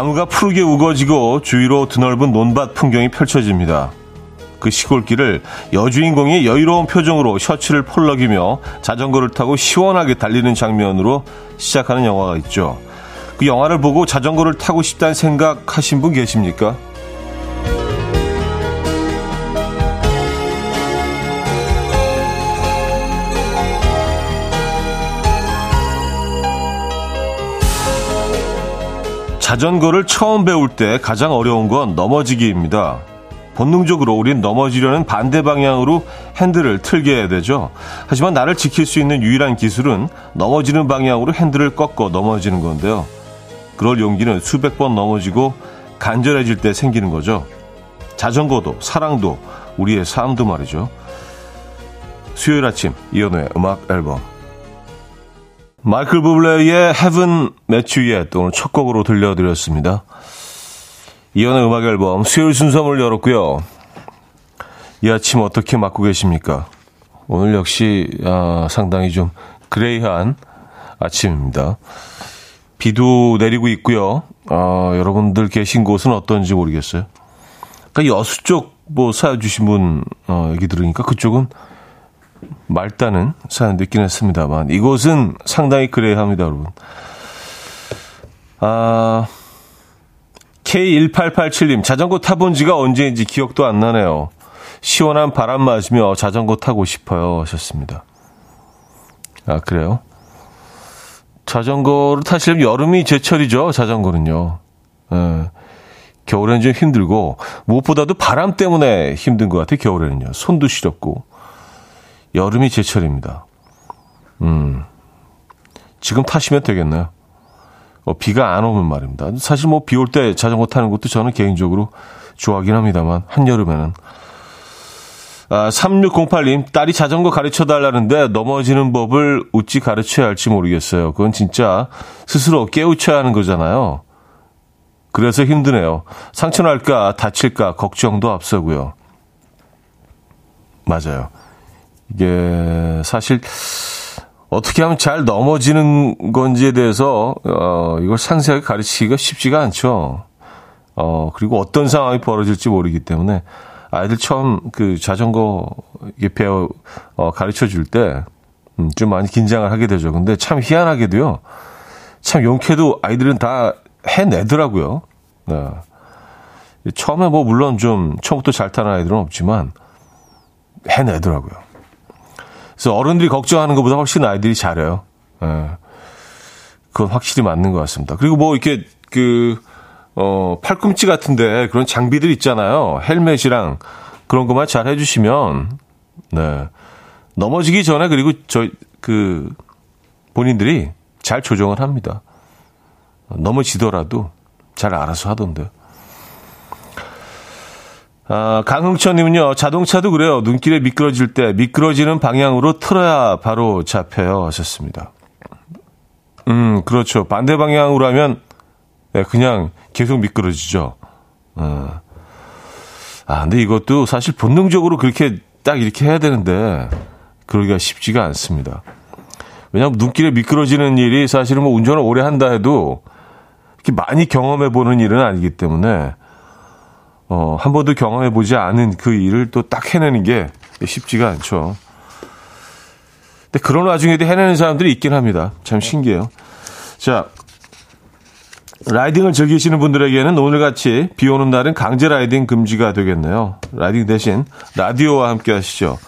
나무가 푸르게 우거지고 주위로 드넓은 논밭 풍경이 펼쳐집니다. 그 시골길을 여주인공이 여유로운 표정으로 셔츠를 폴럭이며 자전거를 타고 시원하게 달리는 장면으로 시작하는 영화가 있죠. 그 영화를 보고 자전거를 타고 싶다는 생각하신 분 계십니까? 자전거를 처음 배울 때 가장 어려운 건 넘어지기입니다. 본능적으로 우린 넘어지려는 반대 방향으로 핸들을 틀게 해야 되죠. 하지만 나를 지킬 수 있는 유일한 기술은 넘어지는 방향으로 핸들을 꺾어 넘어지는 건데요. 그럴 용기는 수백 번 넘어지고 간절해질 때 생기는 거죠. 자전거도 사랑도 우리의 삶도 말이죠. 수요일 아침 이연우의 음악 앨범 마이클 부블레의 Heaven Met You Yet 오늘 첫 곡으로 들려드렸습니다. 이연의 음악 앨범 수요일 순서문을 열었고요. 이 아침 어떻게 맞고 계십니까? 오늘 역시 아, 상당히 좀 그레이한 아침입니다. 비도 내리고 있고요. 아, 여러분들 계신 곳은 어떤지 모르겠어요. 그러니까 여수 쪽 뭐 사연 주신 분 어, 얘기 들으니까 그쪽은 맑다는 사연 듣긴 했습니다만 이곳은 상당히 그래야 합니다, 여러분. 아, K1887님, 자전거 타본 지가 언제인지 기억도 안 나네요. 시원한 바람 맞으며 자전거 타고 싶어요. 하셨습니다. 아, 그래요? 자전거를 타시려면 여름이 제철이죠, 자전거는요. 예. 겨울에는 좀 힘들고, 무엇보다도 바람 때문에 힘든 것 같아요, 겨울에는요. 손도 시렵고. 여름이 제철입니다. 음. 지금 타시면 되겠나요? 어, 비가 안 오면 말입니다. 사실 뭐 비 올 때 자전거 타는 것도 저는 개인적으로 좋아하긴 합니다만, 한여름에는. 아, 3608님, 딸이 자전거 가르쳐 달라는데 넘어지는 법을 어찌 가르쳐야 할지 모르겠어요. 그건 진짜 스스로 깨우쳐야 하는 거잖아요. 그래서 힘드네요. 상처 날까, 다칠까, 걱정도 앞서고요. 맞아요. 이게 사실 어떻게 하면 잘 넘어지는 건지에 대해서 어, 이걸 상세하게 가르치기가 쉽지가 않죠. 어, 그리고 어떤 상황이 벌어질지 모르기 때문에 아이들 처음 그 자전거 배워 어, 가르쳐 줄 때좀 음, 많이 긴장을 하게 되죠. 근데 참 희한하게도요. 참 용케도 아이들은 다 해내더라고요. 네. 처음에 뭐 물론 좀 처음부터 잘 타는 아이들은 없지만 해내더라고요. 그래서 어른들이 걱정하는 것보다 훨씬 아이들이 잘해요. 예. 그건 확실히 맞는 것 같습니다. 그리고 뭐 이렇게 그, 어, 팔꿈치 같은데 그런 장비들 있잖아요. 헬멧이랑 그런 것만 잘 해주시면, 네. 넘어지기 전에 그리고 저, 그, 본인들이 잘 조정을 합니다. 넘어지더라도 잘 알아서 하던데요. 아, 강흥천님은요, 자동차도 그래요. 눈길에 미끄러질 때 미끄러지는 방향으로 틀어야 바로 잡혀요. 하셨습니다. 음, 그렇죠. 반대 방향으로 하면 네, 그냥 계속 미끄러지죠. 어. 아, 근데 이것도 사실 본능적으로 그렇게 딱 이렇게 해야 되는데, 그러기가 쉽지가 않습니다. 왜냐하면 눈길에 미끄러지는 일이 사실은 뭐 운전을 오래 한다 해도 이렇게 많이 경험해 보는 일은 아니기 때문에 어, 한 번도 경험해 보지 않은 그 일을 또 딱 해내는 게 쉽지가 않죠. 근데 그런 와중에도 해내는 사람들이 있긴 합니다. 참 신기해요. 자, 라이딩을 즐기시는 분들에게는 오늘같이 비 오는 날은 강제 라이딩 금지가 되겠네요. 라이딩 대신 라디오와 함께 하시죠.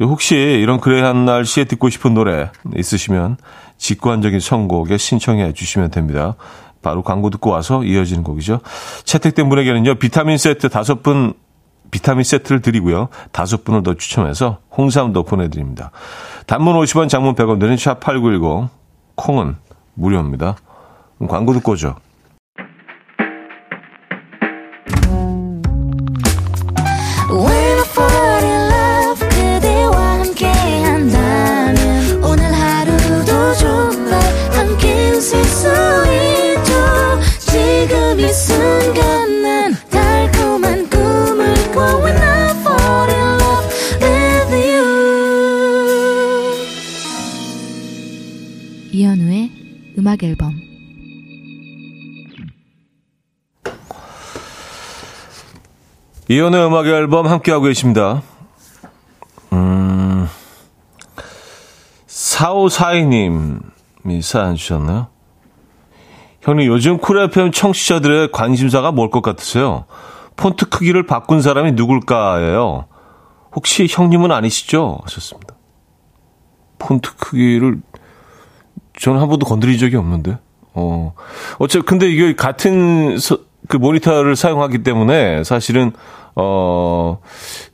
혹시 이런 그래한 날씨에 듣고 싶은 노래 있으시면 직관적인 선곡에 신청해 주시면 됩니다. 바로 광고 듣고 와서 이어지는 곡이죠. 채택된 분에게는요, 비타민 세트 다섯 분, 비타민 세트를 드리고요. 다섯 분을 더 추첨해서 홍삼도 보내드립니다. 단문 50원, 장문 100원 드는 샵8910, 콩은 무료입니다. 광고 듣고 오죠. 음악 앨범 이현우의 음악 앨범 함께하고 계십니다. 음, 사오사이님이 사연 주셨나요? 형님, 요즘 Cool FM 청취자들의 관심사가 뭘 것 같으세요? 폰트 크기를 바꾼 사람이 누굴까예요? 혹시 형님은 아니시죠? 하셨습니다. 폰트 크기를 저는 한 번도 건드린 적이 없는데. 어. 어째 근데 이게 같은 서, 그 모니터를 사용하기 때문에 사실은 어,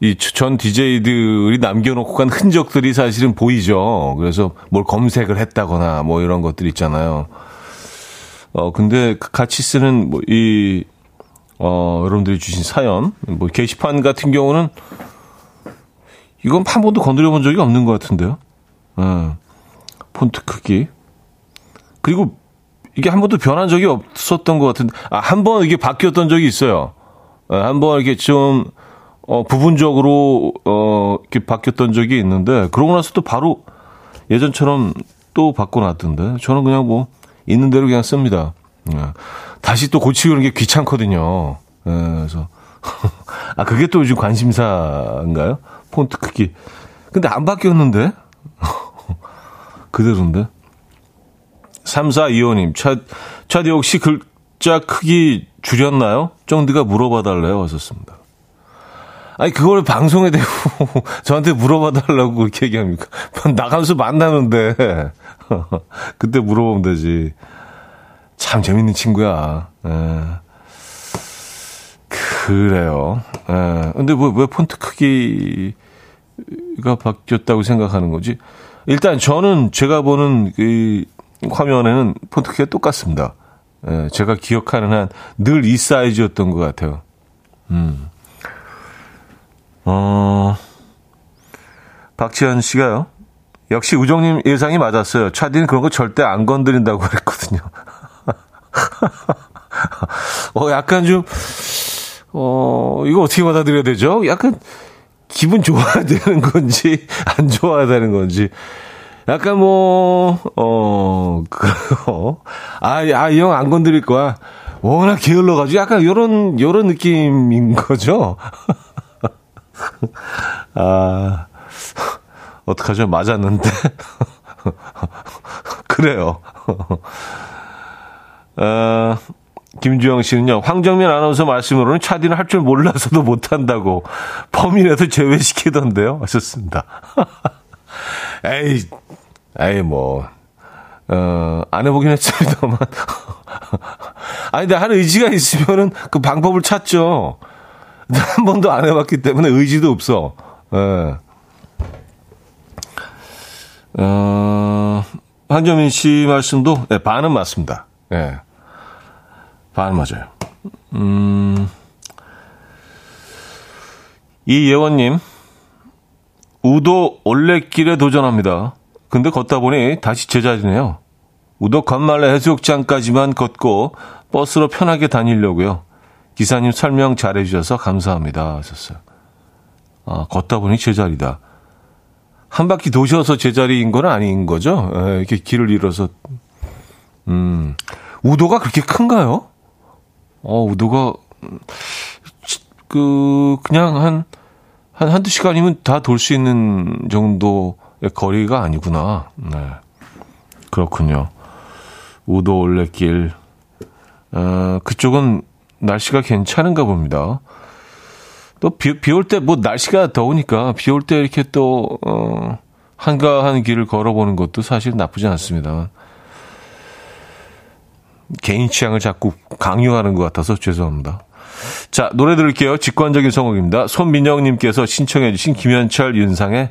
이 전 DJ들이 남겨놓고 간 흔적들이 사실은 보이죠. 그래서 뭘 검색을 했다거나 뭐 이런 것들 있잖아요. 어, 근데 그 같이 쓰는 뭐 이, 어, 여러분들이 주신 사연, 뭐 게시판 같은 경우는 이건 한 번도 건드려 본 적이 없는 것 같은데요. 어, 폰트 크기. 그리고 이게 한 번도 변한 적이 없었던 것 같은데, 아, 한 번 이게 바뀌었던 적이 있어요. 어, 한번 이렇게 좀, 어, 부분적으로, 어, 이렇게 바뀌었던 적이 있는데, 그러고 나서 또 바로 예전처럼 또 바꿔놨던데, 저는 그냥 뭐, 있는 대로 그냥 씁니다. 예. 다시 또 그런 게 귀찮거든요. 예, 그래서. 아, 그게 또 요즘 관심사인가요? 폰트 크기. 근데 안 바뀌었는데? 그대로인데? 3425님, 차, 차디 혹시 글자 크기 줄였나요? 쫑디가 물어봐 달래요. 하셨습니다. 아니, 그걸 방송에 대고 저한테 물어봐 달라고 그렇게 얘기합니까? 나가면서 만나는데. 그때 물어보면 되지. 참 재밌는 친구야. 에. 예. 그래요. 에. 예. 근데 뭐, 왜 폰트 크기가 바뀌었다고 생각하는 거지? 일단 저는 제가 보는 그 화면에는 크기가 똑같습니다. 에. 예, 제가 기억하는 한 늘 이 사이즈였던 것 같아요. 음. 어, 박지현 씨가요. 역시 우정님 예상이 맞았어요. 차디는 그런 거 절대 안 건드린다고 그랬거든요. 어, 약간 좀, 어, 이거 어떻게 받아들여야 되죠? 약간 기분 좋아야 되는 건지, 안 좋아야 되는 건지. 약간 뭐, 어, 그래요. 아, 아, 이 형 안 건드릴 거야. 워낙 게을러가지고 약간 요런, 요런 느낌인 거죠? 아, 어떡하죠? 맞았는데. 그래요. 어, 김주영 씨는요, 황정민 아나운서 말씀으로는 차디는 할 줄 몰라서도 못한다고 범인에도 제외시키던데요. 하셨습니다. 에이, 에이, 뭐, 어, 안 해보긴 했습니다만. 아니, 근데 한 의지가 있으면은 그 방법을 찾죠. 한 번도 안 해봤기 때문에 의지도 없어. 예. 어, 한정민 씨 말씀도 네, 반은 맞습니다. 예. 네, 반은 맞아요. 음, 이예원님, 우도 올레길에 도전합니다. 근데 걷다 보니 다시 제자리네요. 우도 건말레 해수욕장까지만 걷고 버스로 편하게 다니려고요. 기사님 설명 잘해 주셔서 감사합니다. 하셨어요. 아, 걷다 보니 제자리다. 한 바퀴 도셔서 제자리인 건 아닌 거죠? 에, 예, 이렇게 길을 잃어서. 음, 우도가 그렇게 큰가요? 어, 우도가, 그, 그냥 한, 한 한두 시간이면 다 돌 수 있는 정도의 거리가 아니구나. 네. 그렇군요. 우도 올레길. 어, 그쪽은 날씨가 괜찮은가 봅니다. 또 비, 비올 때 뭐 날씨가 더우니까 비 올 때 이렇게 또, 어, 한가한 길을 걸어보는 것도 사실 나쁘지 않습니다. 개인 취향을 자꾸 강요하는 것 같아서 죄송합니다. 자, 노래 들을게요. 직관적인 성곡입니다. 손민영님께서 신청해주신 김현철, 윤상의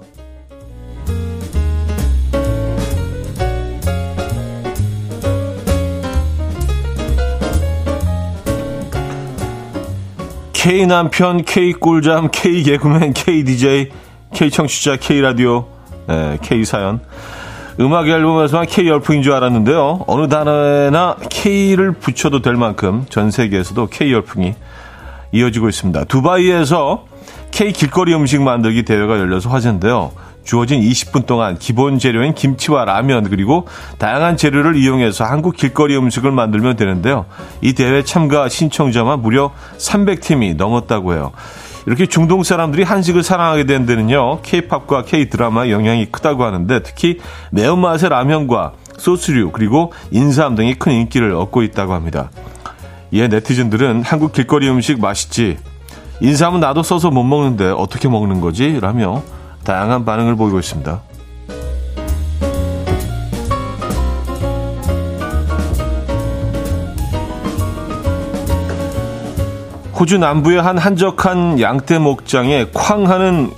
K 남편, K 꿀잠, K 개그맨, K DJ, K 청취자, K 라디오, 네, K 사연. 음악 앨범에서만 K 열풍인 줄 알았는데요. 어느 단어에나 K를 붙여도 될 만큼 전 세계에서도 K 열풍이 이어지고 있습니다. 두바이에서 K 길거리 음식 만들기 대회가 열려서 화제인데요. 주어진 20분 동안 기본 재료인 김치와 라면 그리고 다양한 재료를 이용해서 한국 길거리 음식을 만들면 되는데요. 이 대회 참가 신청자만 무려 300팀이 넘었다고 해요. 이렇게 중동 사람들이 한식을 사랑하게 된 데는요. 케이팝과 케이드라마 영향이 크다고 하는데 특히 매운맛의 라면과 소스류 그리고 인삼 등이 큰 인기를 얻고 있다고 합니다. 이에 네티즌들은 한국 길거리 음식 맛있지. 인삼은 나도 써서 못 먹는데 어떻게 먹는 거지? 라며 다양한 반응을 보이고 있습니다. 호주 남부의 한 한적한 양떼 목장에 쾅 하는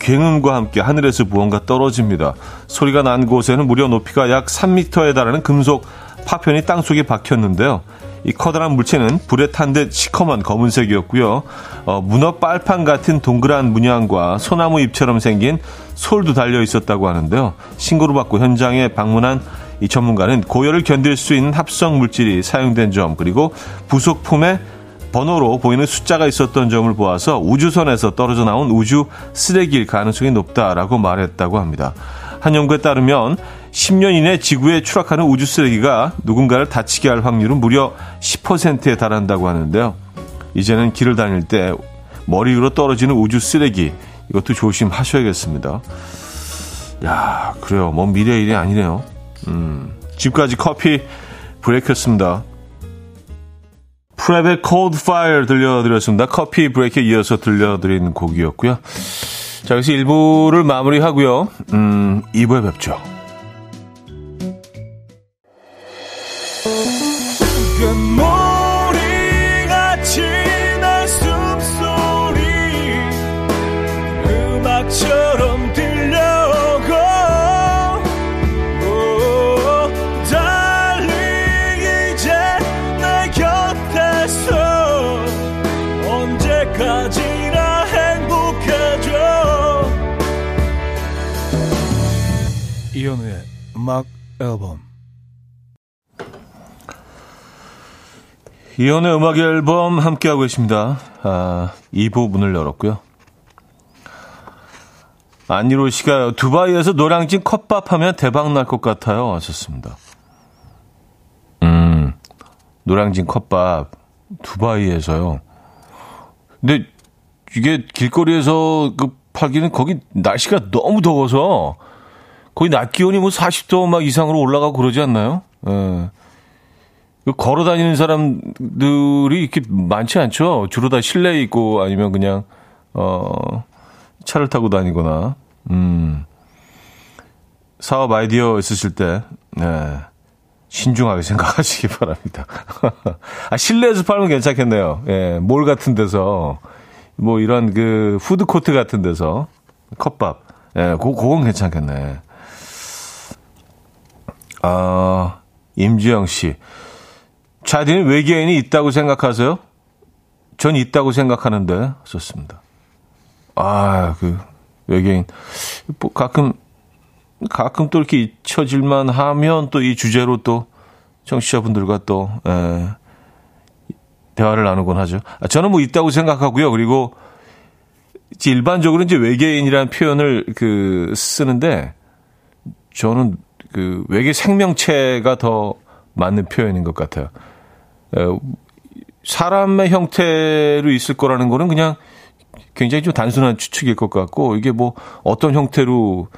굉음과 함께 하늘에서 무언가 떨어집니다. 소리가 난 곳에는 무려 높이가 약 3m에 달하는 금속 파편이 땅속에 박혔는데요. 이 커다란 물체는 불에 탄 듯 시커먼 검은색이었고요. 어, 문어 빨판 같은 동그란 문양과 소나무 잎처럼 생긴 솔도 달려 있었다고 하는데요. 신고를 받고 현장에 방문한 이 전문가는 고열을 견딜 수 있는 합성 물질이 사용된 점 그리고 부속품에 번호로 보이는 숫자가 있었던 점을 보아서 우주선에서 떨어져 나온 우주 쓰레기일 가능성이 높다라고 말했다고 합니다. 한 연구에 따르면 10년 이내 지구에 추락하는 우주 쓰레기가 누군가를 다치게 할 확률은 무려 10%에 달한다고 하는데요. 이제는 길을 다닐 때 머리 위로 떨어지는 우주 쓰레기 이것도 조심하셔야겠습니다. 야, 그래요. 먼 미래 일이 아니네요. 음, 지금까지 커피 브레이크였습니다. 프랩의 Cold Fire 들려드렸습니다. 커피 브레이크에 이어서 들려드린 곡이었고요. 자, 여기서 1부를 마무리하고요. 음, 2부에 뵙죠. 이현우의 음악 앨범 이현우의 음악 앨범 함께하고 계십니다. 아, 2부 문을 열었고요. 안니로 씨가 두바이에서 노량진 컵밥 하면 대박 날 것 같아요. 하셨습니다. 음, 노량진 컵밥 두바이에서요. 근데 이게 길거리에서 그 팔기는 거기 날씨가 너무 더워서 거의 낮 기온이 뭐 40도 막 이상으로 올라가고 그러지 않나요? 예. 걸어 다니는 사람들이 이렇게 많지 않죠. 주로 다 실내에 있고 아니면 그냥, 어, 차를 타고 다니거나, 음. 사업 아이디어 있으실 때, 네. 신중하게 생각하시기 바랍니다. 아, 실내에서 팔면 괜찮겠네요. 예, 몰 같은 데서, 뭐 이런 그 푸드코트 같은 데서, 컵밥. 예, 고, 그건 괜찮겠네. 아, 임지영 씨. 자디는 외계인이 있다고 생각하세요? 전 있다고 생각하는데, 좋습니다. 아, 그, 외계인. 뭐, 가끔, 가끔 또 이렇게 잊혀질만 하면 또 이 주제로 또 청취자분들과 또, 에, 대화를 나누곤 하죠. 아, 저는 뭐 있다고 생각하고요. 그리고 일반적으로 이제 외계인이라는 표현을 그 쓰는데 저는 그 외계 생명체가 더 맞는 표현인 것 같아요. 사람의 형태로 있을 거라는 거는 그냥 굉장히 좀 단순한 추측일 것 같고 이게 뭐 어떤 형태로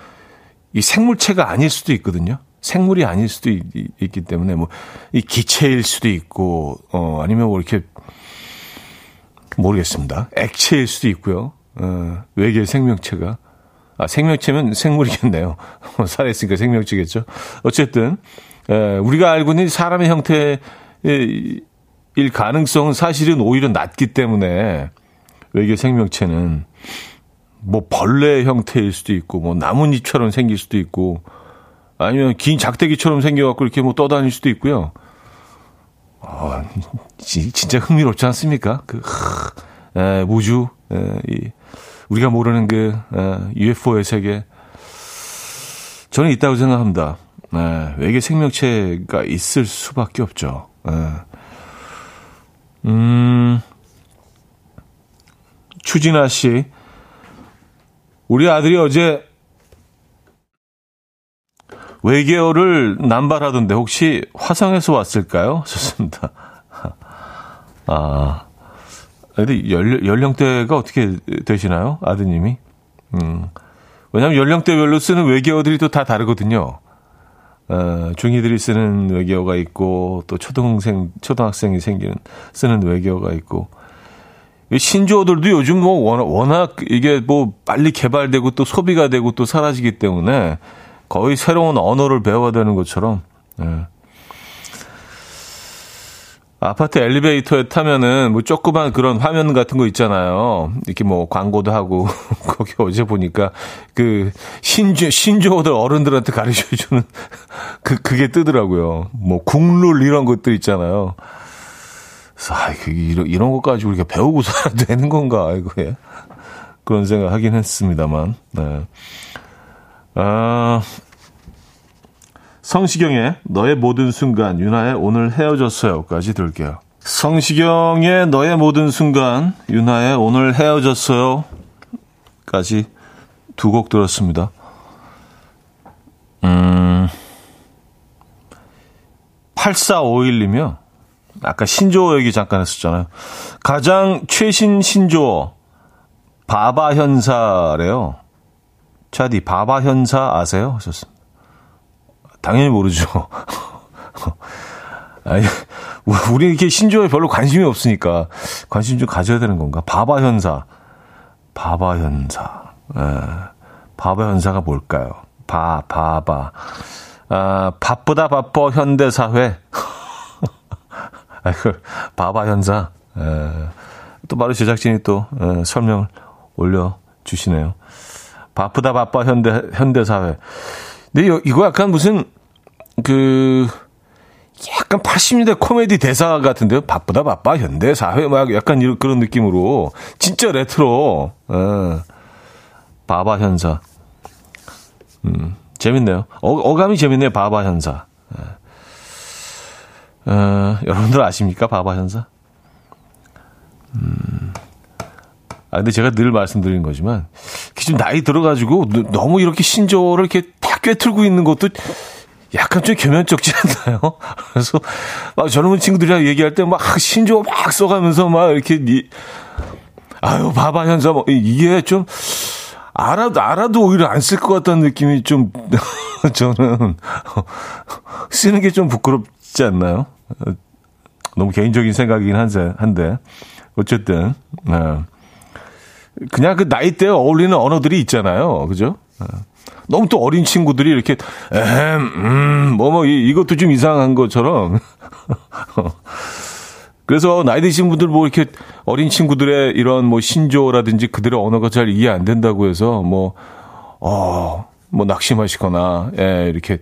이 생물체가 아닐 수도 있거든요. 생물이 아닐 수도 있, 기 때문에 뭐 이 기체일 수도 있고 어 아니면 뭐 이렇게 모르겠습니다. 액체일 수도 있고요. 어, 외계 생명체가 아, 생명체면 생물이겠네요. 살아있으니까 생명체겠죠. 어쨌든, 에, 우리가 알고 있는 사람의 형태일 가능성은 사실은 오히려 낮기 때문에 외계 생명체는 뭐 벌레 형태일 수도 있고, 뭐 나뭇잎처럼 생길 수도 있고, 아니면 긴 작대기처럼 생겨갖고 이렇게 뭐 떠다닐 수도 있고요. 아, 진짜 흥미롭지 않습니까? 그, 에, 우주, 에, 이, 우리가 모르는 그 UFO의 세계. 저는 있다고 생각합니다. 네, 외계 생명체가 있을 수밖에 없죠. 네. 음, 추진아 씨. 우리 아들이 어제 외계어를 남발하던데 혹시 화성에서 왔을까요? 좋습니다. 아, 근데 연, 연령대가 어떻게 되시나요? 아드님이? 음, 왜냐하면 연령대별로 쓰는 외계어들이 또 다 다르거든요. 어, 중이들이 쓰는 외계어가 있고 또 초등생 초등학생이 생기는 쓰는 외계어가 있고 신조어들도 요즘 뭐 워낙, 이게 뭐 빨리 개발되고 또 소비가 되고 또 사라지기 때문에 거의 새로운 언어를 배워야 되는 것처럼 예. 아파트 엘리베이터에 타면은 뭐 조그만 그런 화면 같은 거 있잖아요. 이렇게 뭐 광고도 하고 거기 어제 보니까 그 신조 신조어들 어른들한테 가르쳐 주는 그 그게 뜨더라고요. 뭐 국룰 이런 것들 있잖아요. 아, 그 이런 이런 것까지 우리가 배우고 살아야 되는 건가 이거 예. 그런 생각 하긴 했습니다만. 네. 아 성시경의 너의 모든 순간, 윤하의 오늘 헤어졌어요까지 들게요. 성시경의 너의 모든 순간, 윤하의 오늘 헤어졌어요까지 두 곡 들었습니다. 음, 8451이며, 아까 신조어 얘기 잠깐 했었잖아요. 가장 최신 신조어, 바바 현사래요. 차디, 바바 현사 아세요? 하셨습니다. 당연히 모르죠. 아니, 우리 이렇게 신조어에 별로 관심이 없으니까 관심 좀 가져야 되는 건가? 바바 현사. 바바 현사. 에, 바바 현사가 뭘까요? 바, 바바. 아, 바쁘다 바빠 현대사회. 아이고, 바바 현사. 에, 또 바로 제작진이 또 에, 설명을 올려주시네요. 바쁘다 바빠 현대, 현대 사회. 근데 이거 약간 무슨 그 약간 80년대 코미디 대사 같은데요. 바쁘다 바빠 현대 사회 막 약간 이런 그런 느낌으로 진짜 레트로. 어. 바바 현사. 음, 재밌네요. 어, 어감이 재밌네요. 바바 현사. 어, 어, 여러분들 아십니까? 바바 현사? 음. 아, 근데 제가 늘 말씀드린 거지만, 좀 나이 들어가지고 너무 이렇게 신조어를 이렇게 다 꿰틀고 있는 것도 약간 좀 겸연쩍지 않나요? 그래서 막 젊은 친구들이랑 얘기할 때 막 신조어 막 써가면서 막 이렇게 아유 바바 현사 뭐 이게 좀 알아도 알아도 오히려 안 쓸 것 같다는 느낌이 좀 저는 쓰는 게 좀 부끄럽지 않나요? 너무 개인적인 생각이긴 한데 한데 어쨌든 네. 그냥 그 나이대에 어울리는 언어들이 있잖아요, 그죠? 네. 너무 또 어린 친구들이 이렇게 엠, 음, 뭐, 뭐, 이, 이것도 좀 이상한 것처럼. 그래서 나이 드신 분들 뭐 이렇게 어린 친구들의 이런 뭐 신조라든지 그들의 언어가 잘 이해 안 된다고 해서 뭐, 어, 뭐 낙심하시거나, 예, 이렇게,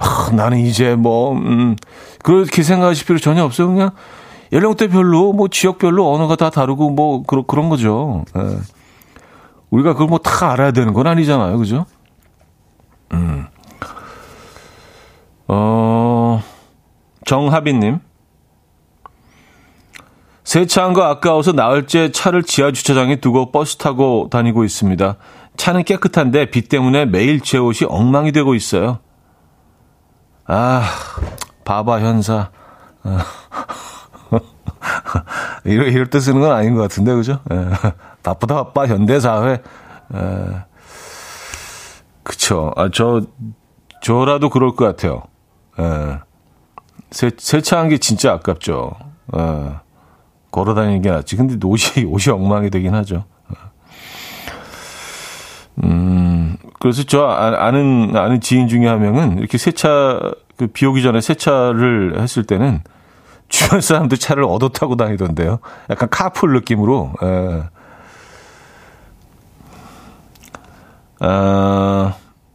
아, 나는 이제 뭐, 음, 그렇게 생각하실 필요 전혀 없어요. 그냥 연령대별로, 뭐 지역별로 언어가 다 다르고 뭐, 그런, 그런 거죠. 예. 우리가 그걸 뭐 다 알아야 되는 건 아니잖아요. 그죠? 음. 어, 정하빈 님. 세차한 거 아까워서 나흘째 차를 지하 주차장에 두고 버스 타고 다니고 있습니다. 차는 깨끗한데 비 때문에 매일 제 옷이 엉망이 되고 있어요. 아, 바바 현사. 이럴, 이럴 때 쓰는 건 아닌 것 같은데, 그죠? 예. 바쁘다 바빠 현대사회. 에. 그쵸. 아, 저, 저라도 그럴 것 같아요. 예. 세, 세차한 게 진짜 아깝죠. 예. 걸어 다니는 게 낫지. 근데 옷이, 옷이 엉망이 되긴 하죠. 음, 그래서 저 아, 아는, 아는 지인 중에 한 명은 이렇게 세차, 그 비 오기 전에 세차를 했을 때는 주변 사람들 차를 얻어 타고 다니던데요. 약간 카풀 느낌으로. 예. 아,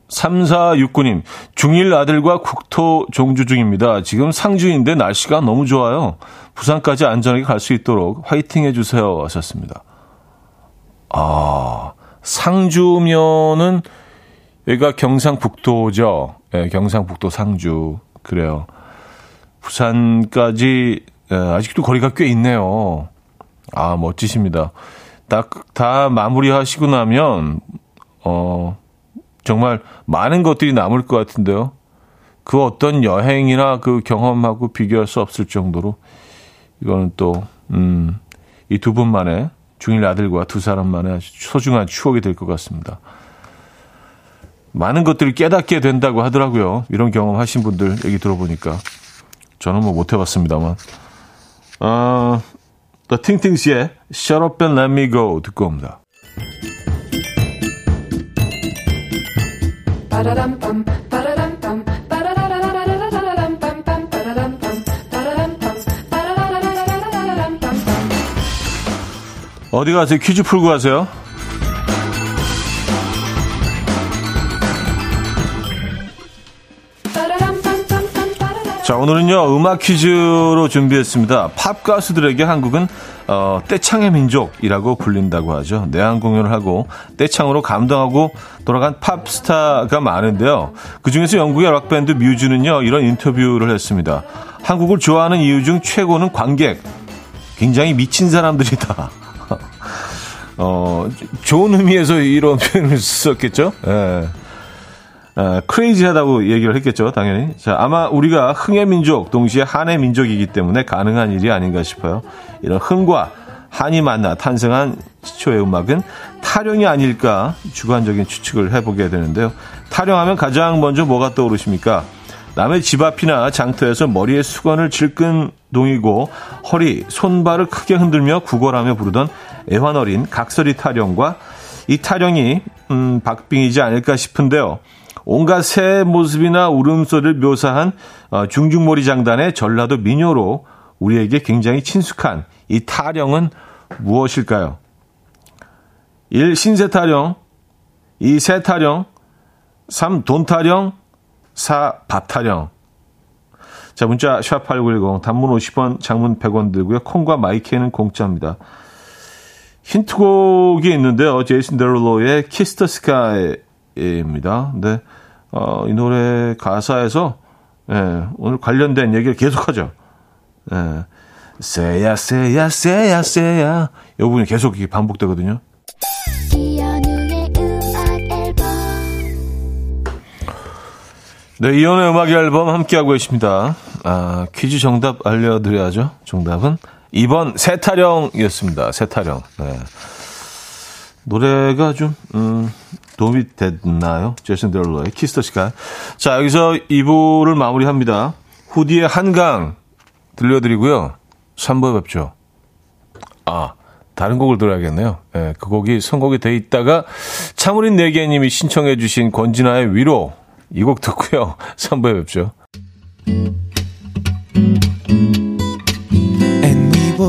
3469님, 중1 아들과 국토 종주 중입니다. 지금 상주인데 날씨가 너무 좋아요. 부산까지 안전하게 갈 수 있도록 화이팅 해주세요. 하셨습니다. 아, 상주면은 여기가 경상북도죠. 예, 경상북도 상주. 그래요. 부산까지 예, 아직도 거리가 꽤 있네요. 아, 멋지십니다. 딱, 다 마무리하시고 나면, 어, 정말 많은 것들이 남을 것 같은데요. 그 어떤 여행이나 그 경험하고 비교할 수 없을 정도로 이거는 또, 음, 이 두 분만의 중일 아들과 두 사람만의 소중한 추억이 될 것 같습니다. 많은 것들을 깨닫게 된다고 하더라고요. 이런 경험 하신 분들 얘기 들어보니까. 저는 뭐 못 해봤습니다만. 어, The 팅팅스의 Shut Up and Let Me Go 듣고 옵니다. 어디 가세요? 퀴즈 풀고 가세요? 자, 오늘은요, 음악 퀴즈로 준비했습니다. 팝 가수들에게 한국은, 어, 떼창의 민족이라고 불린다고 하죠. 내한 공연을 하고, 떼창으로 감동하고 돌아간 팝스타가 많은데요. 그 중에서 영국의 락밴드 뮤즈는요, 이런 인터뷰를 했습니다. 한국을 좋아하는 이유 중 최고는 관객. 굉장히 미친 사람들이다. 어, 좋은 의미에서 이런 표현을 썼겠죠? 예. 어, 크레이지하다고 얘기를 했겠죠, 당연히. 자, 아마 우리가 흥의 민족, 동시에 한의 민족이기 때문에 가능한 일이 아닌가 싶어요. 이런 흥과 한이 만나 탄생한 시초의 음악은 타령이 아닐까 주관적인 추측을 해보게 되는데요. 타령하면 가장 먼저 뭐가 떠오르십니까? 남의 집 앞이나 장터에서 머리에 수건을 질끈 동이고 허리, 손발을 크게 흔들며 구걸하며 부르던 애환어린 각설이 타령과 이 타령이 음, 박빙이지 않을까 싶은데요. 온갖 새 모습이나 울음소리를 묘사한 어, 중중몰이 장단의 전라도 민요로 우리에게 굉장히 친숙한 이 타령은 무엇일까요? 1. 신세 타령 2. 새 타령 3. 돈 타령 4. 밥 타령 자, 문자 샵8910 단문 50원, 장문 100원 들고요. 콩과 마이크는 공짜입니다. 힌트곡이 있는데요. 제이슨 데룰로의 Kiss The Sky입니다. 근데 어, 이 노래 가사에서 예, 오늘 관련된 얘기를 계속하죠. 예. 새야 새야 새야 새야 이 부분이 계속 반복되거든요. 네, 이현우의 음악 앨범 함께하고 계십니다. 아, 퀴즈 정답 알려드려야죠. 정답은 2번 새타령이었습니다. 새타령. 네. 노래가 좀, 음, 도움이 됐나요? 제이슨 데룰로의 Kiss The Sky. 자, 여기서 2부를 마무리합니다. 후디의 한강 들려드리고요. 3부에 뵙죠. 아, 다른 곡을 들어야겠네요. 예, 그 곡이 선곡이 돼 있다가 차무린 네개님이 신청해 주신 권진아의 위로 이 곡 듣고요. 3부에 뵙죠. And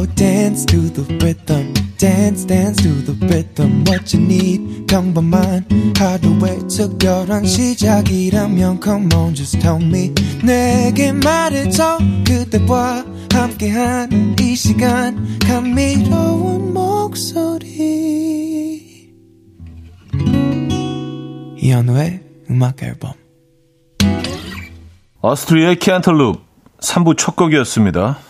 will dance to the rhythm. dance dance to the rhythm what you need 평범한 하루의 특별한 시작이라면 come on just tell me 내게 말해줘 그대와 함께한 이 시간 감미로운 목소리 이현우의 음악 앨범 어스트리의 캔털룹 3부 첫 곡이었습니다.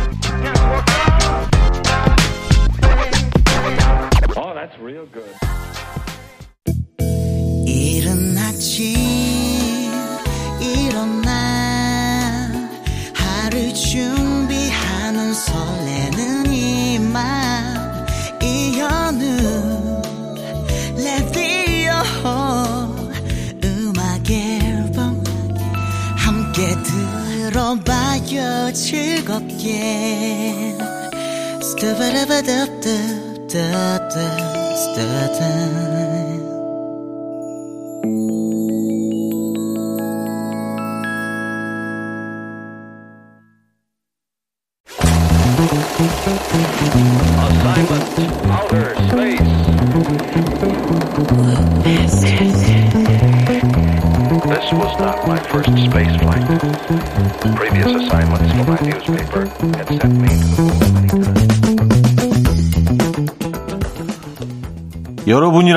즐겁게. 스타바라바답답답답답 Assignment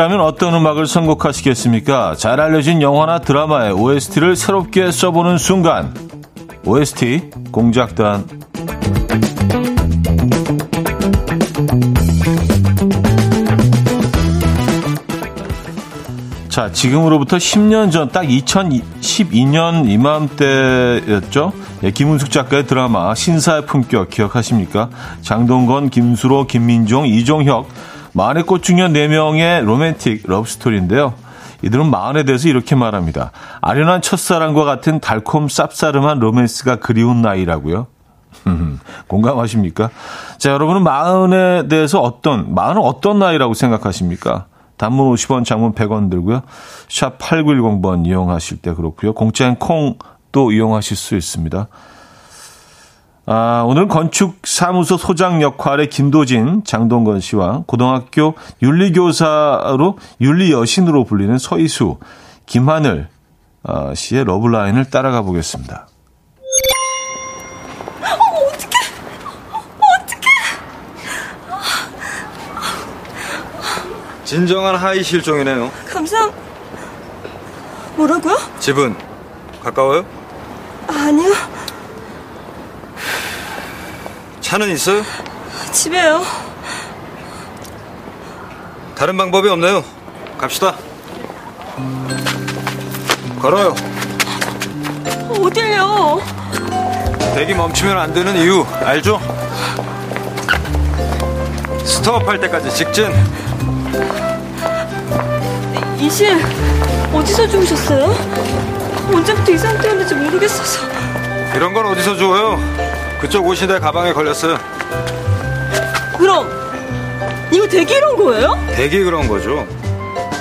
여러분이라면 어떤 음악을 선곡하시겠습니까? 잘 알려진 영화나 드라마의 OST를 새롭게 써보는 순간. OST 공작단 자, 지금으로부터 10년 전, 딱 2012년 이맘때였죠? 예, 김은숙 작가의 드라마 신사의 품격 기억하십니까? 장동건, 김수로, 김민종, 이종혁, 마흔의 꽃 중년 4명의 로맨틱 러브스토리인데요. 이들은 마흔에 대해서 이렇게 말합니다. 아련한 첫사랑과 같은 달콤 쌉싸름한 로맨스가 그리운 나이라고요. 공감하십니까? 자, 여러분은 마흔에 대해서 어떤, 마흔은 어떤 나이라고 생각하십니까? 단문 50원, 장문 100원 들고요. 샵 8910번 이용하실 때 그렇고요. 공짜인 콩도 이용하실 수 있습니다. 아, 오늘 건축사무소 소장 역할의 김도진, 장동건 씨와 고등학교 윤리교사로 윤리여신으로 불리는 서희수, 김하늘 아, 씨의 러블라인을 따라가 보겠습니다. 진정한 하이 실종이네요. 감사. 뭐라고요? 집은 가까워요? 아니요. 차는 있어요? 집에요. 다른 방법이 없네요. 갑시다. 걸어요. 어딜요? 대기 멈추면 안 되는 이유 알죠? 스톱할 때까지 직진. 이실 어디서 주무셨어요? 언제부터 이 상태였는지 모르겠어서. 이런 건 어디서 주워요? 그쪽 옷이 내 가방에 걸렸어요. 그럼 이거 대기 이런 거예요? 대기 그런 거죠.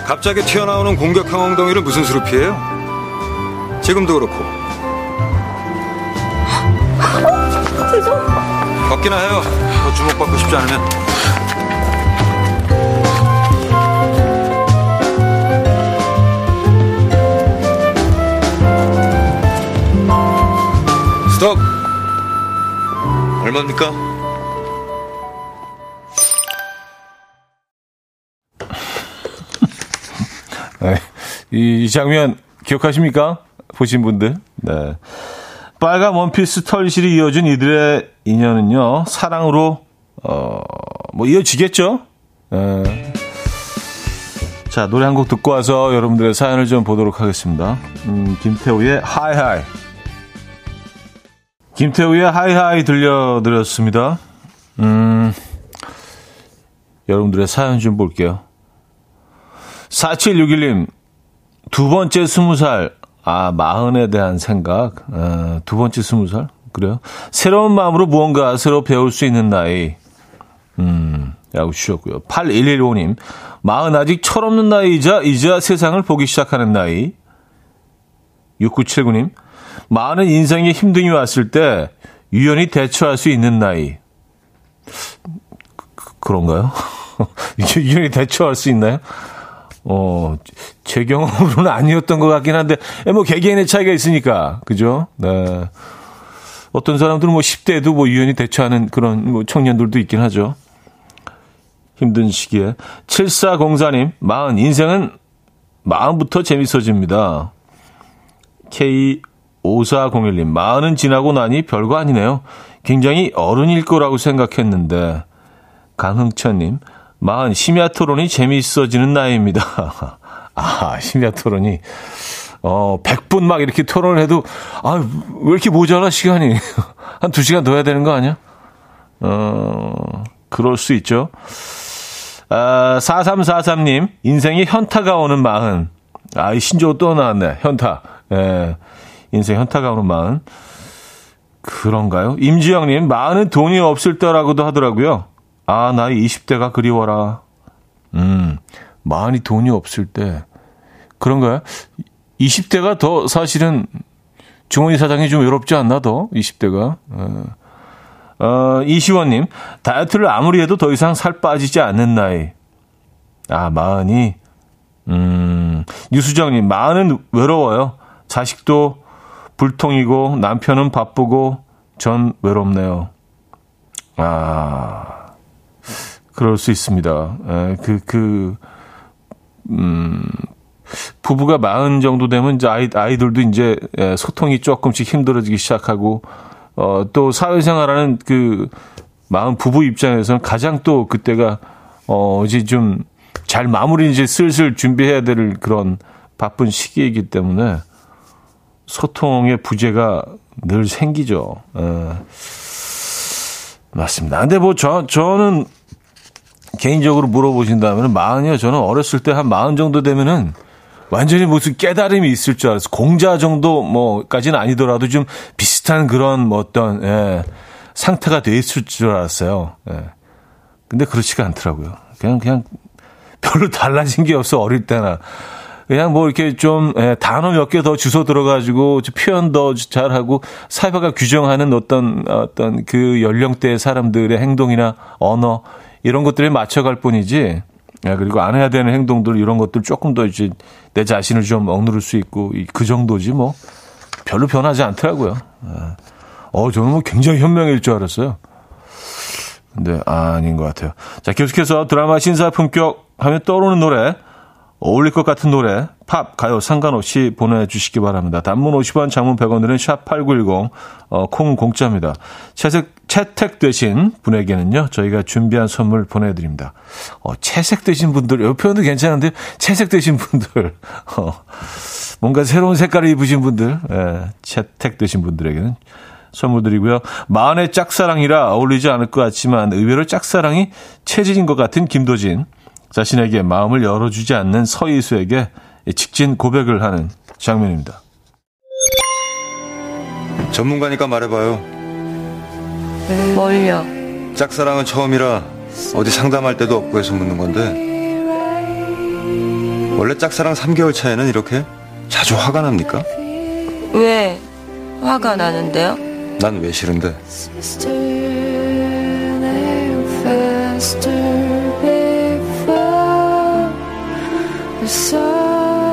갑자기 튀어나오는 공격형 엉덩이를 무슨 수로 피해요? 지금도 그렇고. 어? 죄송. 걷기나 해요. 더 주목받고 싶지 않으면. 스톱! 얼마입니까? 네, 이, 이 장면 기억하십니까? 보신 분들. 네. 빨간 원피스 털실이 이어진 이들의 인연은요, 사랑으로, 어, 뭐, 이어지겠죠? 네. 자, 노래 한 곡 듣고 와서 여러분들의 사연을 좀 보도록 하겠습니다. 음, 김태우의 하이하이. 김태우의 하이하이 들려드렸습니다. 음, 여러분들의 사연 좀 볼게요. 4761님, 두 번째 스무 살, 아, 마흔에 대한 생각, 어, 두 번째 스무 살? 그래요? 새로운 마음으로 무언가 새로 배울 수 있는 나이, 음, 라고 주셨고요. 8115님, 마흔 아직 철없는 나이이자, 이제 세상을 보기 시작하는 나이. 6979님, 많은 인생에 힘듦이 왔을 때 유연히 대처할 수 있는 나이. 그, 그런가요? 유연히 대처할 수 있나요? 어, 제 경험으로는 아니었던 것 같긴 한데, 뭐, 개개인의 차이가 있으니까, 그죠? 네. 어떤 사람들은 뭐 10대에도 뭐 유연히 대처하는 그런 뭐 청년들도 있긴 하죠. 힘든 시기에. 7404님, 마흔, 인생은 마음부터 재밌어집니다. K 5401님, 마흔은 지나고 나니 별거 아니네요. 굉장히 어른일 거라고 생각했는데. 강흥천님, 마흔 심야 토론이 재미있어지는 나이입니다. 아, 심야 토론이. 어, 100분 막 이렇게 토론을 해도, 아, 왜 이렇게 모자라, 시간이. 한 2시간 더 해야 되는 거 아니야? 어, 그럴 수 있죠. 아, 4343님, 인생이 현타가 오는 마흔. 아, 이 신조어 또 나왔네. 현타. 예. 인생 현타가 오는 마흔. 그런가요? 임지영님, 마흔은 돈이 없을 때라고도 하더라고요. 아, 나이 20대가 그리워라. 음, 마흔이 돈이 없을 때. 그런가요? 20대가 더 사실은 주머니 사장이 좀 외롭지 않나 더? 20대가. 어, 어 이시원님, 다이어트를 아무리 해도 더 이상 살 빠지지 않는 나이. 아, 마흔이. 음, 유수정님, 마흔은 외로워요. 자식도 불통이고 남편은 바쁘고 전 외롭네요. 아, 그럴 수 있습니다. 에, 그, 그, 음, 부부가 마흔 정도 되면 이제 아이, 아이들도 이제 소통이 조금씩 힘들어지기 시작하고, 어, 또 사회생활하는 그 마흔 부부 입장에서는 가장 또 그때가, 어, 이제 좀 잘 마무리 이제 슬슬 준비해야 될 그런 바쁜 시기이기 때문에 소통의 부재가 늘 생기죠. 에. 맞습니다. 근데 뭐 저, 저는 개인적으로 물어보신다면 마흔이요. 저는 어렸을 때 한 마흔 정도 되면은 완전히 무슨 깨달음이 있을 줄 알았어. 공자 정도 뭐까지는 아니더라도 좀 비슷한 그런 뭐 어떤 예, 상태가 돼 있을 줄 알았어요. 예. 근데 그렇지가 않더라고요. 그냥 그냥 별로 달라진 게 없어 어릴 때나. 그냥 뭐 이렇게 좀 예, 단어 몇 개 더 주소 들어가지고 표현 더 잘하고 사회가 규정하는 어떤 어떤 그 연령대의 사람들의 행동이나 언어 이런 것들에 맞춰갈 뿐이지. 예, 그리고 안 해야 되는 행동들 이런 것들 조금 더 이제 내 자신을 좀 억누를 수 있고 그 정도지 뭐 별로 변하지 않더라고요. 예. 어, 저는 뭐 굉장히 현명일 줄 알았어요. 근데 아, 아닌 것 같아요. 자, 계속해서 드라마 신사품격 하면 떠오르는 노래 어울릴 것 같은 노래, 팝, 가요 상관없이 보내주시기 바랍니다. 단문 50원, 장문 100원들은 샵8910, 어, 콩 공짜입니다. 채색, 채택되신 분에게는요, 저희가 준비한 선물 보내드립니다. 어, 채색되신 분들, 이 표현도 괜찮은데, 채색되신 분들, 어, 뭔가 새로운 색깔을 입으신 분들, 예, 채택되신 분들에게는 선물 드리고요. 마흔의 짝사랑이라 어울리지 않을 것 같지만 의외로 짝사랑이 체질인 것 같은 김도진. 자신에게 마음을 열어주지 않는 서희수에게 직진 고백을 하는 장면입니다. 전문가니까 말해봐요. 뭘요? 짝사랑은 처음이라 어디 상담할 때도 없고 해서 묻는 건데 원래 짝사랑 3개월 차에는 이렇게 자주 화가 납니까? 왜 화가 나는데요? 난 왜 싫은데?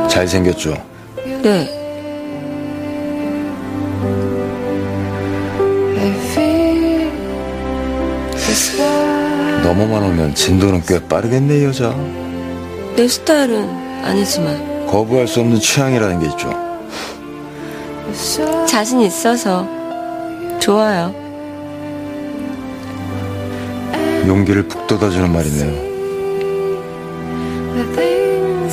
잘생겼죠? 네. 넘어만 오면 진도는 꽤 빠르겠네, 이 여자. 내 스타일은 아니지만. 거부할 수 없는 취향이라는 게 있죠. 자신 있어서 좋아요. 용기를 북돋아주는 말이네요.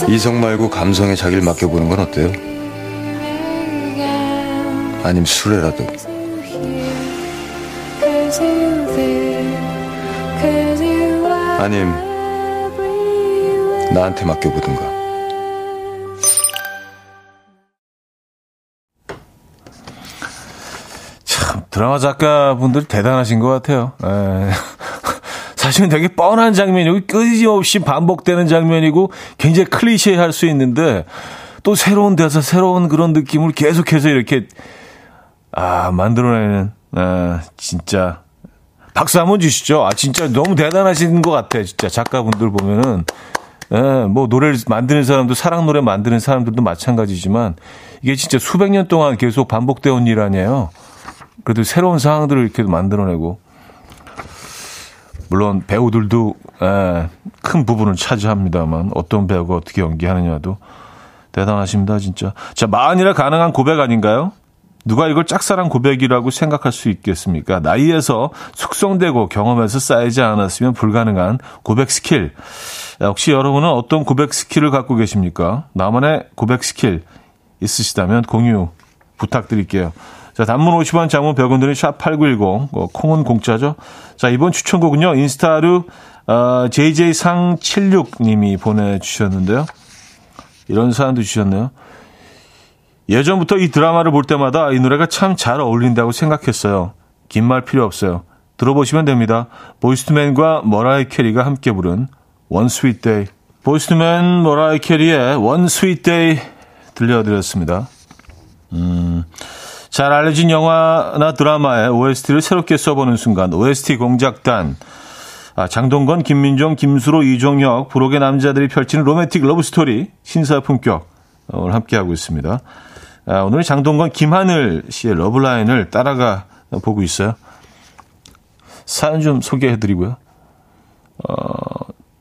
이성 말고 감성에 자기를 맡겨보는 건 어때요? 아님 술에라도. 아님 나한테 맡겨보든가. 참 드라마 작가분들 대단하신 것 같아요. 에. 사실은 되게 뻔한 장면이고 끊임없이 반복되는 장면이고 굉장히 클리셰할 수 있는데 또 새로운 대사, 새로운 그런 느낌을 계속해서 이렇게 아 만들어내는 아, 진짜 박수 한번 주시죠. 아 진짜 너무 대단하신 것 같아. 진짜 작가분들 보면은 예, 뭐 노래를 만드는 사람도 사랑 노래 만드는 사람들도 마찬가지지만 이게 진짜 수백 년 동안 계속 반복되어 온 일 아니에요. 그래도 새로운 상황들을 이렇게 만들어내고 물론 배우들도 에, 큰 부분을 차지합니다만 어떤 배우가 어떻게 연기하느냐도 대단하십니다 진짜. 자 마흔이라 가능한 고백 아닌가요? 누가 이걸 짝사랑 고백이라고 생각할 수 있겠습니까? 나이에서 숙성되고 경험에서 쌓이지 않았으면 불가능한 고백 스킬. 역시 여러분은 어떤 고백 스킬을 갖고 계십니까? 나만의 고백 스킬 있으시다면 공유 부탁드릴게요. 자, 단문 50원, 장문 100원 드는 샵8910, 어, 콩은 공짜죠. 자, 이번 추천곡은요, 인스타로, 어, JJ상76님이 보내주셨는데요. 이런 사연도 주셨네요. 예전부터 이 드라마를 볼 때마다 이 노래가 참 잘 어울린다고 생각했어요. 긴 말 필요 없어요. 들어보시면 됩니다. 보이스투맨과 머라이 캐리가 함께 부른 One Sweet Day. 보이스투맨 머라이 캐리의 One Sweet Day 들려드렸습니다. 음, 잘 알려진 영화나 드라마의 OST를 새롭게 써보는 순간 OST 공작단 아, 장동건, 김민정, 김수로, 이종혁, 불혹의 남자들이 펼치는 로맨틱 러브스토리 신사의 품격을 함께하고 있습니다. 아, 오늘 장동건, 김하늘 씨의 러브라인을 따라가 보고 있어요. 사연 좀 소개해드리고요. 어,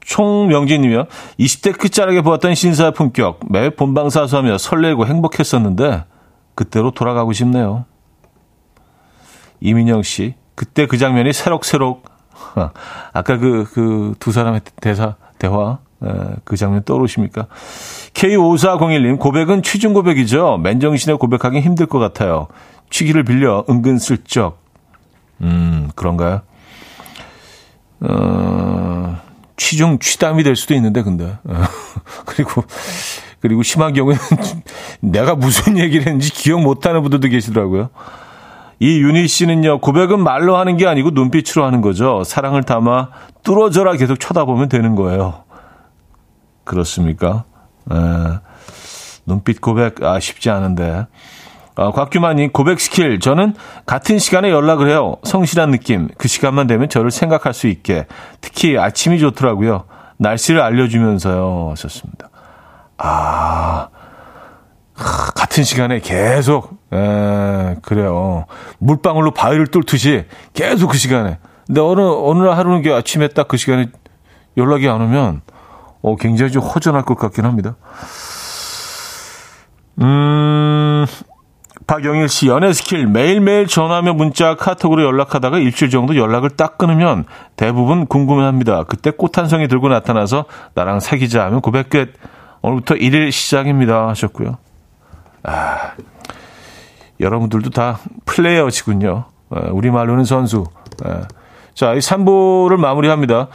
총명진님이요. 20대 끝자락에 보았던 신사품격 매 본방사수하며 설레고 행복했었는데 그때로 돌아가고 싶네요. 이민영 씨, 그때 그 장면이 새록새록 아까 그 그 두 사람의 대사 대화 에, 그 장면 떠오르십니까? K5401님 고백은 취중 고백이죠. 맨정신에 고백하기 힘들 것 같아요. 취기를 빌려 은근슬쩍. 음 그런가요? 어, 취중 취담이 될 수도 있는데 근데 그리고 그리고 심한 경우에는 내가 무슨 얘기를 했는지 기억 못하는 분들도 계시더라고요. 이 윤희 씨는요, 고백은 말로 하는 게 아니고 눈빛으로 하는 거죠. 사랑을 담아 뚫어져라 계속 쳐다보면 되는 거예요. 그렇습니까? 에, 눈빛 고백, 아, 쉽지 않은데. 아, 곽규만님, 고백 스킬. 저는 같은 시간에 연락을 해요. 성실한 느낌. 그 시간만 되면 저를 생각할 수 있게. 특히 아침이 좋더라고요. 날씨를 알려주면서요. 하셨습니다. 아, 같은 시간에 계속, 에, 그래요. 물방울로 바위를 뚫듯이 계속 그 시간에. 근데 어느, 어느 날 하루는 게 아침에 딱 그 시간에 연락이 안 오면, 어, 굉장히 좀 허전할 것 같긴 합니다. 음, 박영일 씨, 연애 스킬. 매일매일 전화하며 문자, 카톡으로 연락하다가 일주일 정도 연락을 딱 끊으면 대부분 궁금해 합니다. 그때 꽃 한 송이 들고 나타나서 나랑 사귀자 하면 고백 끝. 오늘부터 1일 시작입니다. 하셨고요. 아, 여러분들도 다 플레이어시군요. 아, 우리말로는 선수. 아, 자, 이 3부를 마무리합니다.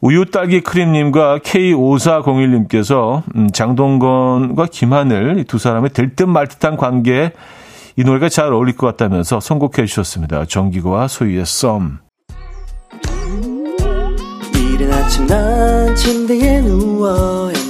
우유 딸기 크림님과 K5401님께서 음, 장동건과 김하늘 두 사람의 될 듯 말 듯한 관계에 이 노래가 잘 어울릴 것 같다면서 선곡해 주셨습니다. 정기과 소유의 썸. 이른 아침 난 침대에 누워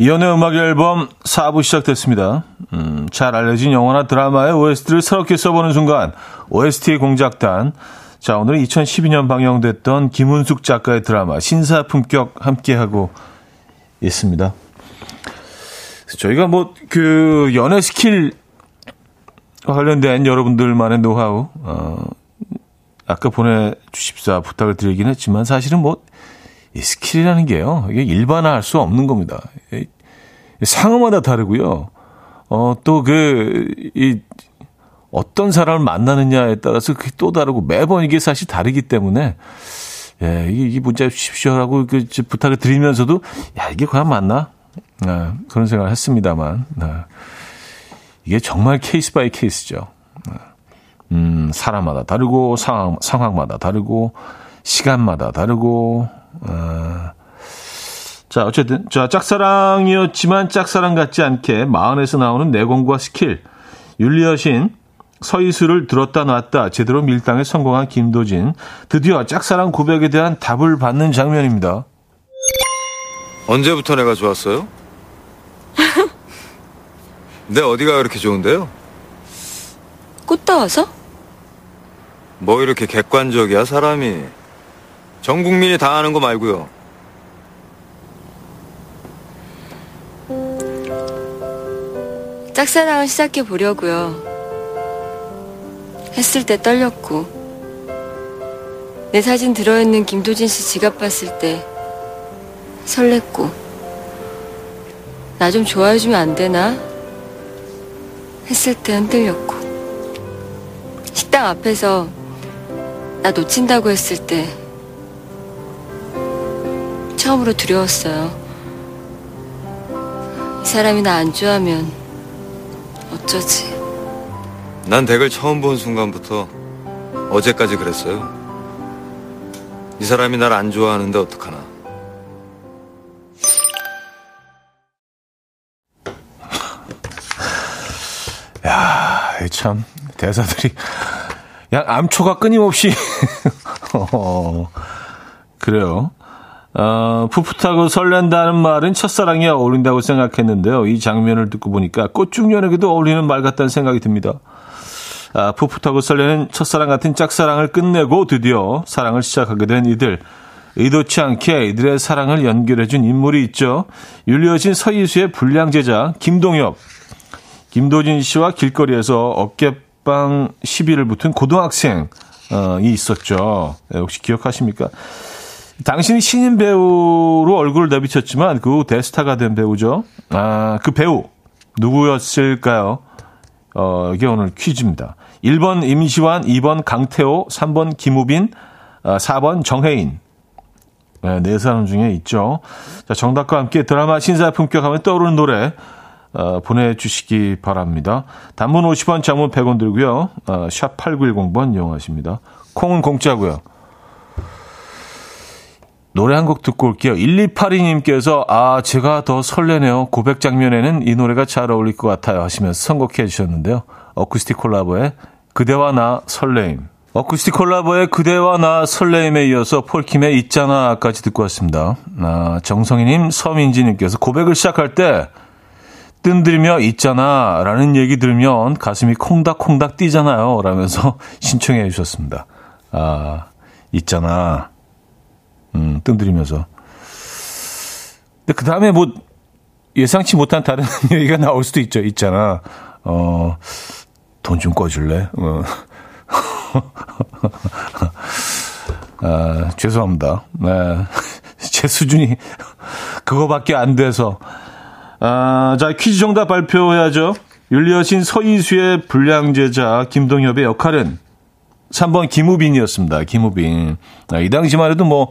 이연의 음악 앨범 4부 시작됐습니다. 음, 잘 알려진 영화나 드라마의 OST를 새롭게 써보는 순간 OST 공작단. 자, 오늘은 2012년 방영됐던 김은숙 작가의 드라마 신사품격 함께하고 있습니다. 저희가 뭐 그 연애 스킬 관련된 여러분들만의 노하우 어, 아까 보내주십사 부탁을 드리긴 했지만 사실은 뭐 이 스킬이라는 게요. 이게 일반화할 수 없는 겁니다. 상황마다 다르고요. 어, 또 그, 이, 어떤 사람을 만나느냐에 따라서 그게 또 다르고 매번 이게 사실 다르기 때문에 예, 이게, 이게 문자 주십시오라고 그 부탁을 드리면서도 야, 이게 과연 맞나? 네, 그런 생각을 했습니다만. 네. 이게 정말 case by case죠. 네. 음, 사람마다 다르고 상황, 상황마다 다르고 시간마다 다르고 어, 자, 어쨌든, 자, 짝사랑이었지만 짝사랑 같지 않게 마흔에서 나오는 내공과 스킬, 윤리여신, 서희수를 들었다 놨다 제대로 밀당에 성공한 김도진, 드디어 짝사랑 고백에 대한 답을 받는 장면입니다. 언제부터 내가 좋았어요? 내 어디가 그렇게 좋은데요? 꽃 따와서? 뭐 이렇게 객관적이야, 사람이. 전 국민이 다 아는 거 말고요. 짝사랑을 시작해 보려고요. 했을 때 떨렸고 내 사진 들어있는 김도진 씨 지갑 봤을 때 설렜고 나 좀 좋아해 주면 안 되나 했을 때 흔들렸고 식당 앞에서 나 놓친다고 했을 때 처음으로 두려웠어요. 이 사람이 나 안 좋아하면 어쩌지? 난 덱을 처음 본 순간부터 어제까지 그랬어요. 이 사람이 날 안 좋아하는데 어떡하나. 야, 참 대사들이 그냥 암초가 끊임없이 어, 그래요. 어, 풋풋하고 설렌다는 말은 첫사랑에 어울린다고 생각했는데요. 이 장면을 듣고 보니까 꽃중년에게도 어울리는 말 같다는 생각이 듭니다. 아, 풋풋하고 설레는 첫사랑 같은 짝사랑을 끝내고 드디어 사랑을 시작하게 된 이들. 의도치 않게 이들의 사랑을 연결해준 인물이 있죠. 윤리여신 서희수의 불량제자 김동엽. 김도진 씨와 길거리에서 어깨빵 시비를 붙은 고등학생이 있었죠. 네, 혹시 기억하십니까? 당신이 신인 배우로 얼굴을 내비쳤지만 그 후 대스타가 된 배우죠. 아, 그 배우 누구였을까요? 어, 이게 오늘 퀴즈입니다. 1번 임시완, 2번 강태호, 3번 김우빈, 4번 정혜인. 네, 네 사람 중에 있죠. 자, 정답과 함께 드라마 신사 품격 하면 떠오르는 노래 어, 보내주시기 바랍니다. 단문 50원, 장문 100원 들고요. 어, 샵 8910번 이용하십니다. 콩은 공짜고요. 노래 한 곡 듣고 올게요. 1282님께서 아 제가 더 설레네요. 고백 장면에는 이 노래가 잘 어울릴 것 같아요 하시면서 선곡해 주셨는데요. 어쿠스틱 콜라보의 그대와 나 설레임. 어쿠스틱 콜라보의 그대와 나 설레임에 이어서 폴킴의 있잖아까지 듣고 왔습니다. 아, 정성희님, 서민지님께서 고백을 시작할 때 뜬들며 있잖아 라는 얘기 들으면 가슴이 콩닥콩닥 뛰잖아요 라면서 신청해 주셨습니다. 아, 있잖아. 음, 뜸들이면서. 근데 그 다음에 뭐 예상치 못한 다른 얘기가 나올 수도 있죠. 있잖아. 어, 돈 좀 꺼줄래? 어. 아, 죄송합니다. 네. 제 수준이 그거밖에 안 돼서. 아, 자, 퀴즈 정답 발표해야죠. 윤리여신 서희수의 불량제자 김동엽의 역할은 3번 김우빈이었습니다. 김우빈. 아, 이 당시만 해도 뭐,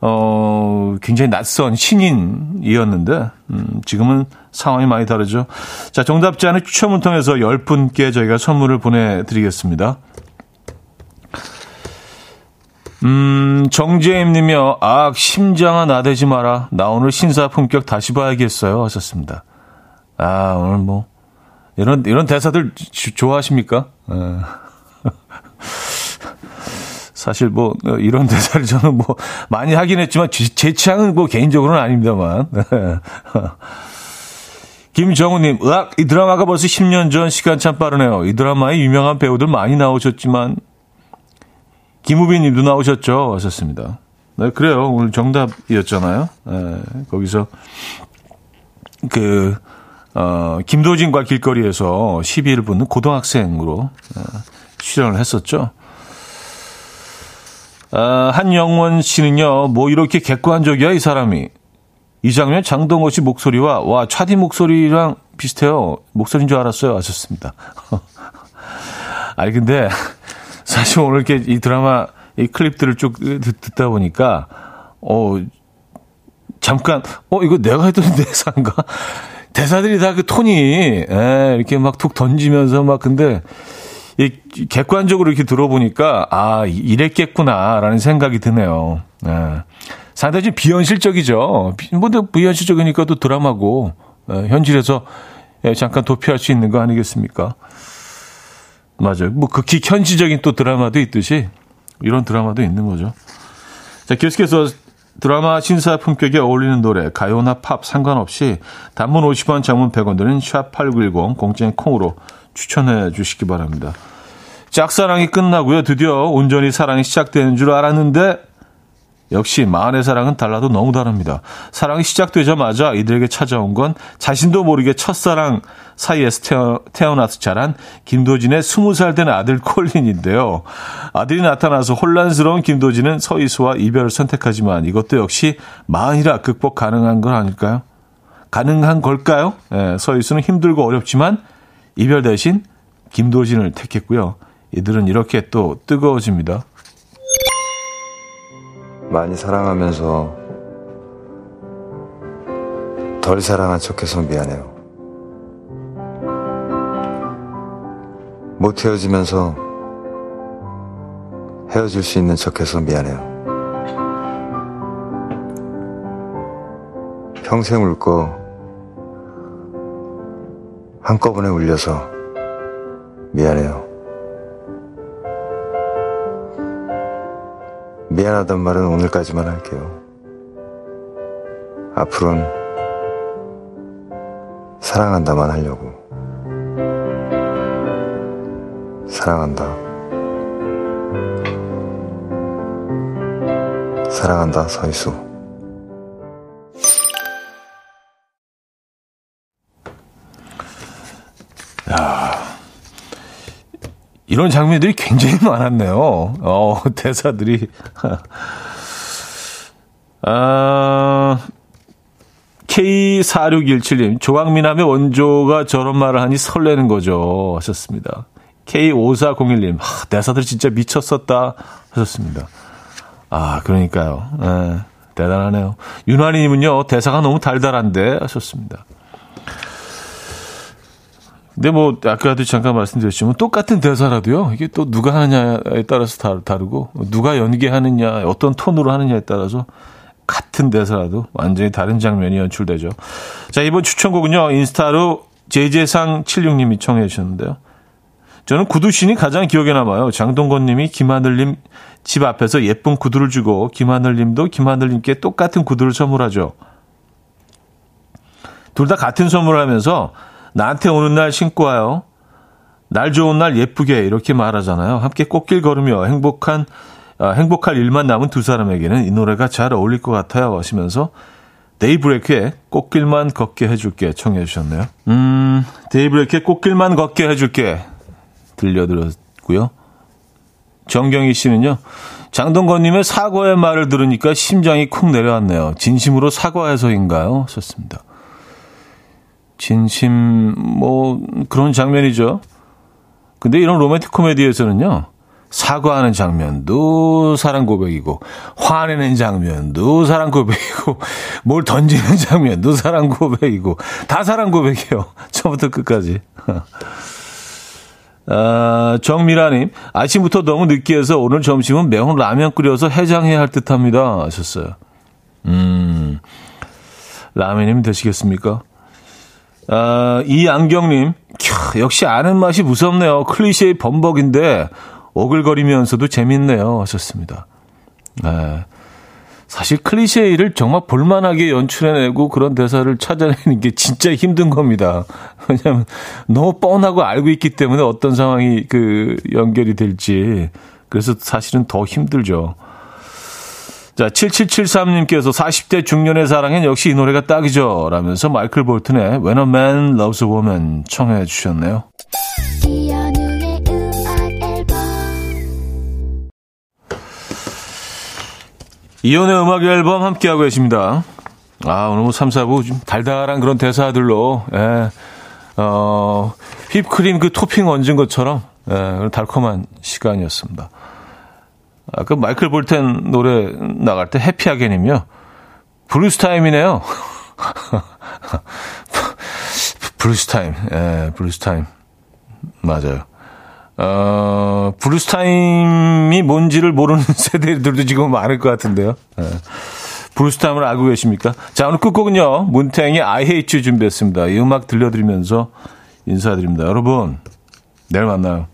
어, 굉장히 낯선 신인이었는데, 음, 지금은 상황이 많이 다르죠. 자, 정답자는 추첨을 통해서 10분께 저희가 선물을 보내드리겠습니다. 음, 정재임 님이요. 아, 심장아 나대지 마라. 나 오늘 신사 품격 다시 봐야겠어요. 하셨습니다. 아, 오늘 뭐, 이런, 이런 대사들 주, 좋아하십니까? 어. 사실 뭐 어, 이런 대사를 저는 뭐 많이 하긴 했지만 제 취향은 뭐 개인적으로는 아닙니다만. 김정우님, 으악, 이 드라마가 벌써 10년 전 시간 참 빠르네요. 이 드라마에 유명한 배우들 많이 나오셨지만, 김우빈 님도 나오셨죠? 하셨습니다. 네, 그래요. 오늘 정답이었잖아요. 네, 거기서, 그, 어, 김도진과 길거리에서 시비를 붙는 고등학생으로 어, 출연을 했었죠. 아, 한영원 씨는요, 뭐 이렇게 객관적이야, 이 사람이. 이 장면 장동호 씨 목소리와, 와, 차디 목소리랑 비슷해요. 목소리인 줄 알았어요. 하셨습니다. 아니, 근데, 사실 오늘 이렇게 이 드라마, 이 클립들을 쭉 듣다 보니까, 어, 잠깐, 어, 이거 내가 했던 대사인가? 대사들이 다 그 톤이, 에, 이렇게 막 툭 던지면서 막, 근데, 이 객관적으로 이렇게 들어보니까 아 이랬겠구나라는 생각이 드네요. 네. 상당히 좀 비현실적이죠. 뭐 비현실적이니까 또 드라마고 네, 현실에서 예, 잠깐 도피할 수 있는 거 아니겠습니까? 맞아요. 뭐 극히 현실적인 또 드라마도 있듯이 이런 드라마도 있는 거죠. 자 계속해서 드라마 신사 품격에 어울리는 노래 가요나 팝 상관없이 단문 50원 장문 100원 드는 샵8910 공짜인 콩으로 추천해 주시기 바랍니다. 짝사랑이 끝나고요. 드디어 온전히 사랑이 시작되는 줄 알았는데 역시 마흔의 사랑은 달라도 너무 다릅니다. 사랑이 시작되자마자 이들에게 찾아온 건 자신도 모르게 첫사랑 사이에서 태어, 태어나서 자란 김도진의 스무 살 된 아들 콜린인데요. 아들이 나타나서 혼란스러운 김도진은 서희수와 이별을 선택하지만 이것도 역시 마흔이라 극복 가능한 건 아닐까요? 가능한 걸까요? 예, 서희수는 힘들고 어렵지만 이별 대신 김도진을 택했고요. 이들은 이렇게 또 뜨거워집니다. 많이 사랑하면서 덜 사랑한 척해서 미안해요. 못 헤어지면서 헤어질 수 있는 척해서 미안해요. 평생 울 거 한꺼번에 울려서 미안해요. 미안하단 말은 오늘까지만 할게요. 앞으로는 사랑한다만 하려고. 사랑한다. 사랑한다, 서희수. 이런 장면들이 굉장히 많았네요. 어, 대사들이. 아, K4617님, 조광민함의 원조가 저런 말을 하니 설레는 거죠. 하셨습니다. K5401님, 하, 대사들 진짜 미쳤었다. 하셨습니다. 아, 그러니까요. 예, 대단하네요. 윤환이님은요, 대사가 너무 달달한데. 하셨습니다. 근데 뭐 아까도 잠깐 말씀드렸지만 똑같은 대사라도요. 이게 또 누가 하느냐에 따라서 다르고 누가 연기하느냐, 어떤 톤으로 하느냐에 따라서 같은 대사라도 완전히 다른 장면이 연출되죠. 자, 이번 추천곡은요. 인스타로 제재상 76님이 청해 주셨는데요. 저는 구두신이 가장 기억에 남아요. 장동건 님이 김하늘님 집 앞에서 예쁜 구두를 주고 김하늘 님도 김하늘 님께 똑같은 구두를 선물하죠. 둘 다 같은 선물을 하면서 나한테 오는 날 신고 와요. 날 좋은 날 예쁘게 이렇게 말하잖아요. 함께 꽃길 걸으며 행복한 어, 행복할 일만 남은 두 사람에게는 이 노래가 잘 어울릴 것 같아요. 하시면서 데이브레이크의 꽃길만 걷게 해줄게 청해 주셨네요. 음, 데이브레이크의 꽃길만 걷게 해줄게 들려드렸고요. 정경희 씨는요. 장동건님의 사과의 말을 들으니까 심장이 쿵 내려왔네요. 진심으로 사과해서인가요? 썼습니다. 진심 뭐 그런 장면이죠. 근데 이런 로맨틱 코미디에서는요. 사과하는 장면도 사랑 고백이고 화내는 장면도 사랑 고백이고 뭘 던지는 장면도 사랑 고백이고 다 사랑 고백이에요. 처음부터 끝까지. 아, 정미라님, 아침부터 너무 느끼해서 오늘 점심은 매운 라면 끓여서 해장해야 할 듯 합니다. 하셨어요. 음, 라면이면 되시겠습니까? 아, 이안경님, 캬, 역시 아는 맛이 무섭네요. 클리셰의 범벅인데, 오글거리면서도 재밌네요. 하셨습니다. 네. 사실 클리셰를 정말 볼만하게 연출해내고 그런 대사를 찾아내는 게 진짜 힘든 겁니다. 왜냐하면 너무 뻔하고 알고 있기 때문에 어떤 상황이 그 연결이 될지. 그래서 사실은 더 힘들죠. 자, 7773님께서 40대 중년의 사랑엔 역시 이 노래가 딱이죠. 라면서 마이클 볼튼의 When a Man Loves a Woman 청해 주셨네요. 이현우의 음악 앨범 함께하고 계십니다. 아, 오늘 뭐 3, 4부 좀 달달한 그런 대사들로, 예, 어, 휘프크림 그 토핑 얹은 것처럼, 예, 달콤한 시간이었습니다. 아까 그 마이클 볼튼 노래 나갈 때 해피하게님요. 블루스 타임이네요. 블루스 타임. 예, 블루스 타임. 맞아요. 어, 블루스 타임이 뭔지를 모르는 세대들도 지금 많을 것 같은데요. 예. 블루스 타임을 알고 계십니까? 자, 오늘 끝곡은요. 문탱이 I Hate You 준비했습니다. 이 음악 들려드리면서 인사드립니다. 여러분, 내일 만나요.